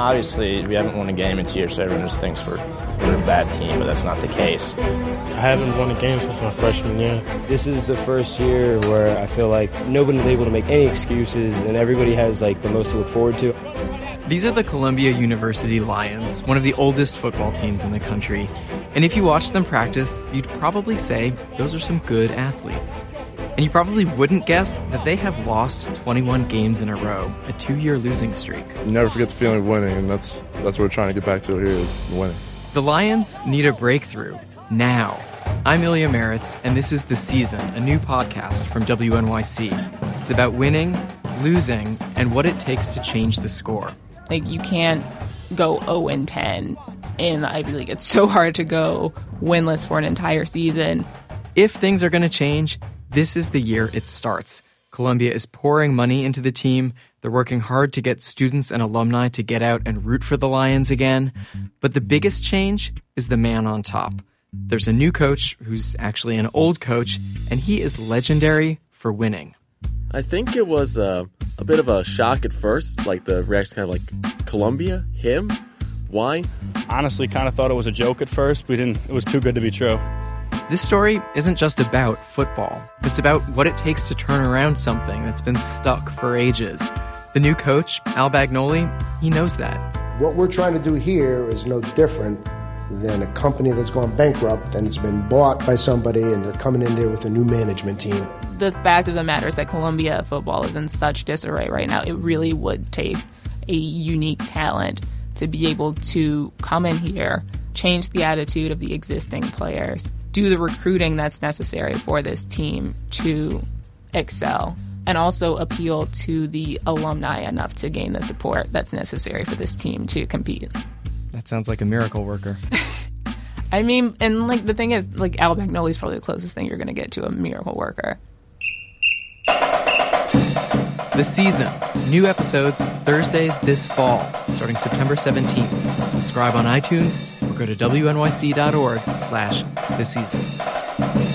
Obviously, we haven't won a game in two years, so everyone just thinks we're, we're a bad team, but that's not the case. I haven't won a game since my freshman year. This is the first year where I feel like nobody's able to make any excuses and everybody has like the most to look forward to. These are the Columbia University Lions, one of the oldest football teams in the country. And if you watch them practice, you'd probably say those are some good athletes. And you probably wouldn't guess that they have lost 21 games in a row, a two year losing streak. You never forget the feeling of winning, and that's, that's what we're trying to get back to here is winning. The Lions need a breakthrough now. I'm Ilya Marritz, and this is The Season, a new podcast from WNYC. It's about winning, losing, and what it takes to change the score. Like, you can't go 0 and 10 in the Ivy League. It's so hard to go winless for an entire season. If things are going to change, this is the year it starts. Columbia is pouring money into the team. They're working hard to get students and alumni to get out and root for the Lions again. But the biggest change is the man on top. There's a new coach who's actually an old coach, and he is legendary for winning. I think it was uh, a bit of a shock at first, like the reaction kind of like Columbia, him, why? Honestly, kind of thought it was a joke at first. We didn't. It was too good to be true. This story isn't just about football. It's about what it takes to turn around something that's been stuck for ages. The new coach, Al Bagnoli, he knows that. What we're trying to do here is no different than a company that's gone bankrupt and it's been bought by somebody and they're coming in there with a new management team. The fact of the matter is that Columbia football is in such disarray right now. It really would take a unique talent to be able to come in here, change the attitude of the existing players, do the recruiting that's necessary for this team to excel, and also appeal to the alumni enough to gain the support that's necessary for this team to compete. That sounds like a miracle worker. I mean, and like the thing is, like Al Bagnoli is probably the closest thing you're going to get to a miracle worker. The season. New episodes Thursdays this fall, starting September 17th. Subscribe on iTunes go to wnyc.org slash the season.